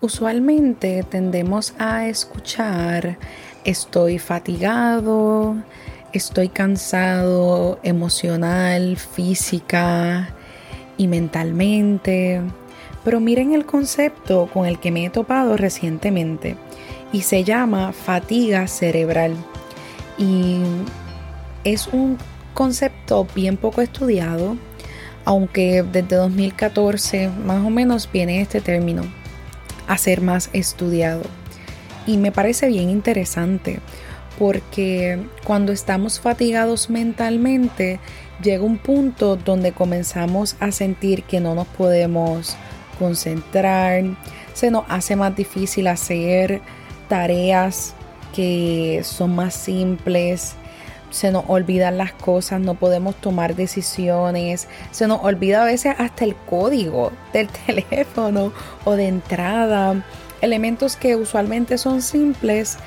Usualmente tendemos a escuchar estoy fatigado, estoy cansado emocional, física y mentalmente. Pero miren el concepto con el que me he topado recientemente y se llama fatiga cerebral. Y es un concepto bien poco estudiado, aunque desde 2014 más o menos viene este término a ser más estudiado. Y me parece bien interesante porque cuando estamos fatigados mentalmente llega un punto donde comenzamos a sentir que no nos podemos concentrar, se nos hace más difícil hacer tareas que son más simples, se nos olvidan las cosas, no podemos tomar decisiones, se nos olvida a veces hasta el código del teléfono o de entrada. Elementos que usualmente son simples,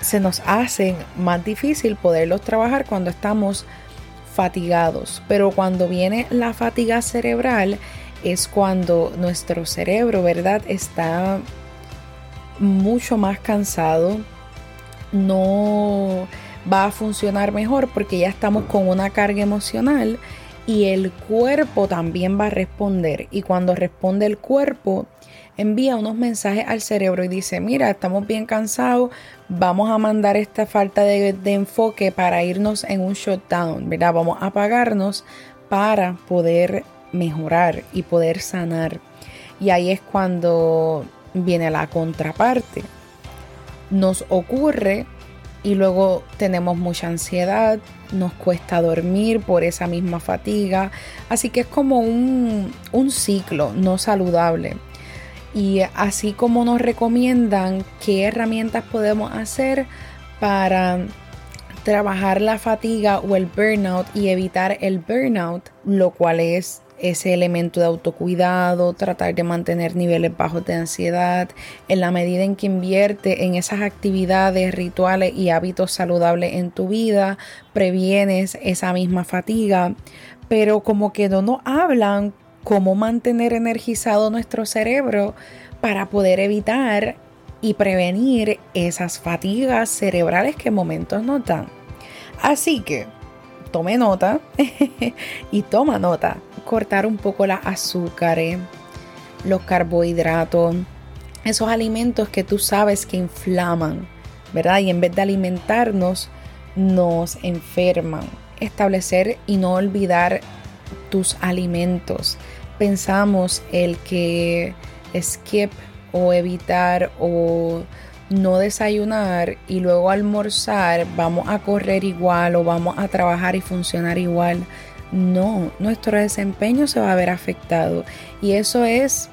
se nos hacen más difícil poderlos trabajar cuando estamos fatigados. Pero cuando viene la fatiga cerebral es cuando nuestro cerebro, ¿verdad? Está mucho más cansado, no va a funcionar mejor porque ya estamos con una carga emocional y el cuerpo también va a responder. Y cuando responde el cuerpo, envía unos mensajes al cerebro y dice, mira, estamos bien cansados, vamos a mandar esta falta de, enfoque para irnos en un shutdown, ¿verdad? Vamos a apagarnos para poder mejorar y poder sanar. Y ahí es cuando viene la contraparte. Nos ocurre y luego tenemos mucha ansiedad, nos cuesta dormir por esa misma fatiga, así que es como un, un ciclo no saludable. Y así como nos recomiendan qué herramientas podemos hacer para trabajar la fatiga o el burnout y evitar el burnout, lo cual es ese elemento de autocuidado, tratar de mantener niveles bajos de ansiedad, en la medida en que invierte en esas actividades, rituales y hábitos saludables en tu vida, previenes esa misma fatiga, pero como que no nos hablan cómo mantener energizado nuestro cerebro para poder evitar y prevenir esas fatigas cerebrales que en momentos nos dan. Así que tome nota y toma nota cortar un poco las azúcares, los carbohidratos, esos alimentos que tú sabes que inflaman, ¿verdad? Y en vez de alimentarnos, nos enferman. Establecer y no olvidar tus alimentos. Pensamos el que skip o evitar o no desayunar y luego almorzar, vamos a correr igual o vamos a trabajar y funcionar igual. No, nuestro desempeño se va a ver afectado y eso es,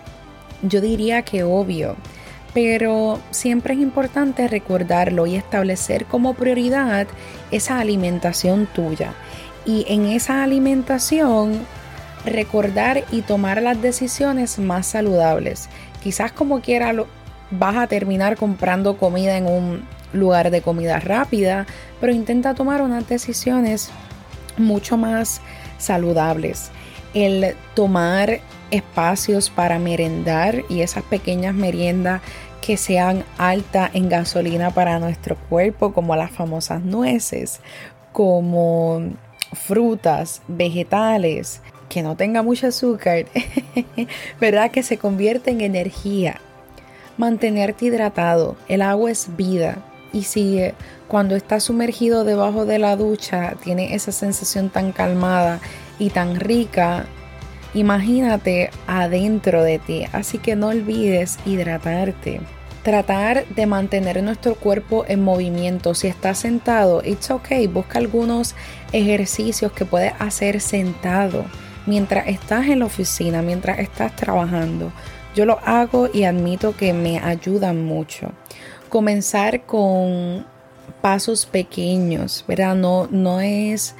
yo diría que obvio, pero siempre es importante recordarlo y establecer como prioridad esa alimentación tuya. Y en esa alimentación recordar y tomar las decisiones más saludables. Quizás como quiera lo, vas a terminar comprando comida en un lugar de comida rápida, pero intenta tomar unas decisiones mucho más saludables. El tomar espacios para merendar y esas pequeñas meriendas que sean altas en gasolina para nuestro cuerpo, como las famosas nueces, como frutas, vegetales, que no tenga mucho azúcar, ¿verdad? Que se convierte en energía. Mantenerte hidratado. El agua es vida. Y si cuando estás sumergido debajo de la ducha tiene esa sensación tan calmada y tan rica, imagínate adentro de ti. Así que no olvides hidratarte. Tratar de mantener nuestro cuerpo en movimiento. Si estás sentado, it's okay. Busca algunos ejercicios que puedes hacer sentado mientras estás en la oficina, mientras estás trabajando. Yo lo hago y admito que me ayudan mucho comenzar con pasos pequeños, ¿verdad? No, no es,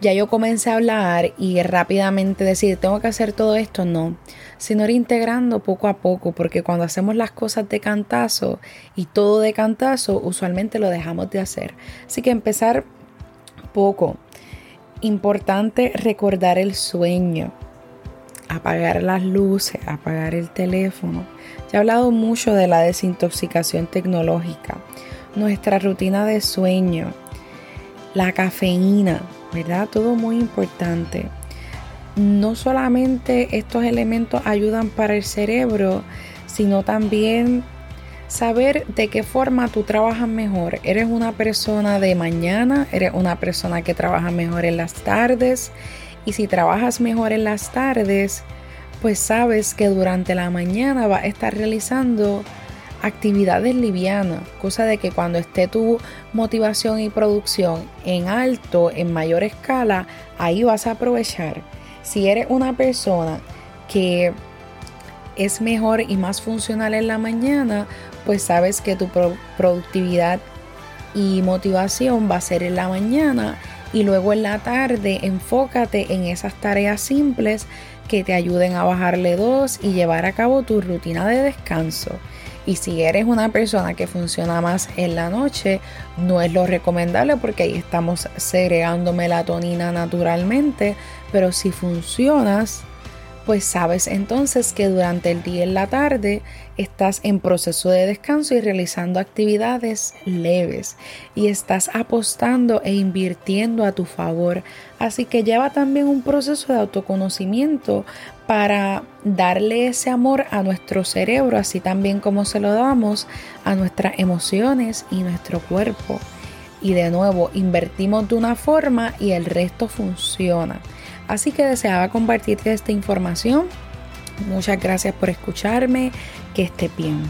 ya yo comencé a hablar y rápidamente decir, tengo que hacer todo esto, no, sino ir integrando poco a poco, porque cuando hacemos las cosas de cantazo y todo de cantazo, usualmente lo dejamos de hacer. Así que empezar poco. Importante recordar el sueño. Apagar las luces, apagar el teléfono. Ya he hablado mucho de la desintoxicación tecnológica, nuestra rutina de sueño, la cafeína, ¿verdad? Todo muy importante. No solamente estos elementos ayudan para el cerebro, sino también saber de qué forma tú trabajas mejor. ¿Eres una persona de mañana? ¿Eres una persona que trabaja mejor en las tardes? Y si trabajas mejor en las tardes, pues sabes que durante la mañana vas a estar realizando actividades livianas, cosa de que cuando esté tu motivación y producción en alto, en mayor escala, ahí vas a aprovechar. Si eres una persona que es mejor y más funcional en la mañana, pues sabes que tu productividad y motivación va a ser en la mañana y luego en la tarde enfócate en esas tareas simples que te ayuden a bajarle dos y llevar a cabo tu rutina de descanso. Y si eres una persona que funciona más en la noche, no es lo recomendable porque ahí estamos segregando melatonina naturalmente, pero si funcionas pues sabes entonces que durante el día y la tarde estás en proceso de descanso y realizando actividades leves y estás apostando e invirtiendo a tu favor. Así que lleva también un proceso de autoconocimiento para darle ese amor a nuestro cerebro, así también como se lo damos a nuestras emociones y nuestro cuerpo. Y de nuevo, invertimos de una forma y el resto funciona. Así que deseaba compartirte esta información. Muchas gracias por escucharme. Que esté bien.